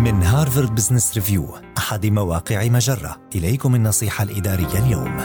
من هارفارد بزنس ريفيو أحد مواقع مجرة. إليكم النصيحة الإدارية اليوم.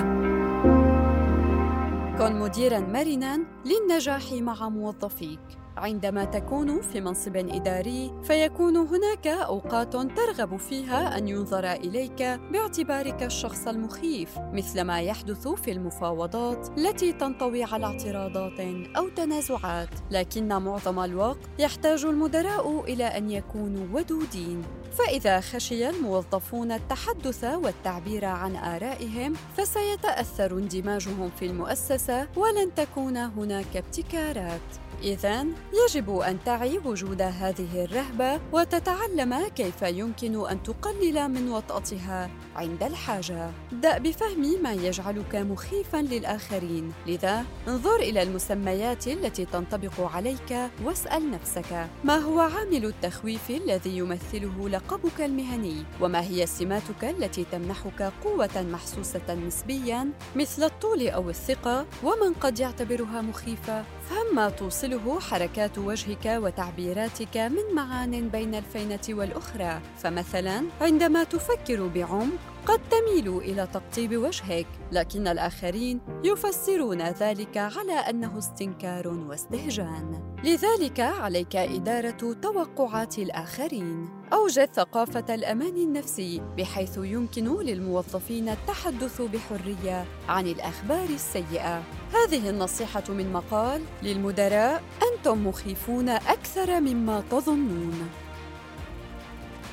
كن مديرا مرنا للنجاح مع موظفيك. عندما تكون في منصب إداري فيكون هناك أوقات ترغب فيها أن ينظر إليك باعتبارك الشخص المخيف مثل ما يحدث في المفاوضات التي تنطوي على اعتراضات أو تنازعات. لكن معظم الوقت يحتاج المدراء إلى أن يكونوا ودودين. فإذا خشي الموظفون التحدث والتعبير عن آرائهم فسيتأثر اندماجهم في المؤسسة ولن تكون هناك ابتكارات. إذا يجب أن تعي وجود هذه الرهبة وتتعلم كيف يمكن أن تقلل من وطأتها عند الحاجة. ابدأ بفهم ما يجعلك مخيفا للآخرين، لذا انظر إلى المسميات التي تنطبق عليك واسأل نفسك: ما هو عامل التخويف الذي يمثله لقبك المهني؟ وما هي سماتك التي تمنحك قوة محسوسة نسبيا مثل الطول أو الثقة؟ ومن قد يعتبرها مخيفة؟ فهم ما توصله حركات وجهك وتعبيراتك من معان بين الفينة والأخرى. فمثلا عندما تفكر بعمق قد تميل إلى تقطيب وجهك لكن الآخرين يفسرون ذلك على أنه استنكار واستهجان. لذلك عليك إدارة توقعات الآخرين. أوجد ثقافة الأمان النفسي بحيث يمكن للموظفين التحدث بحرية عن الأخبار السيئة. هذه النصيحة من مقال للمدراء أنتم مخيفون أكثر مما تظنون.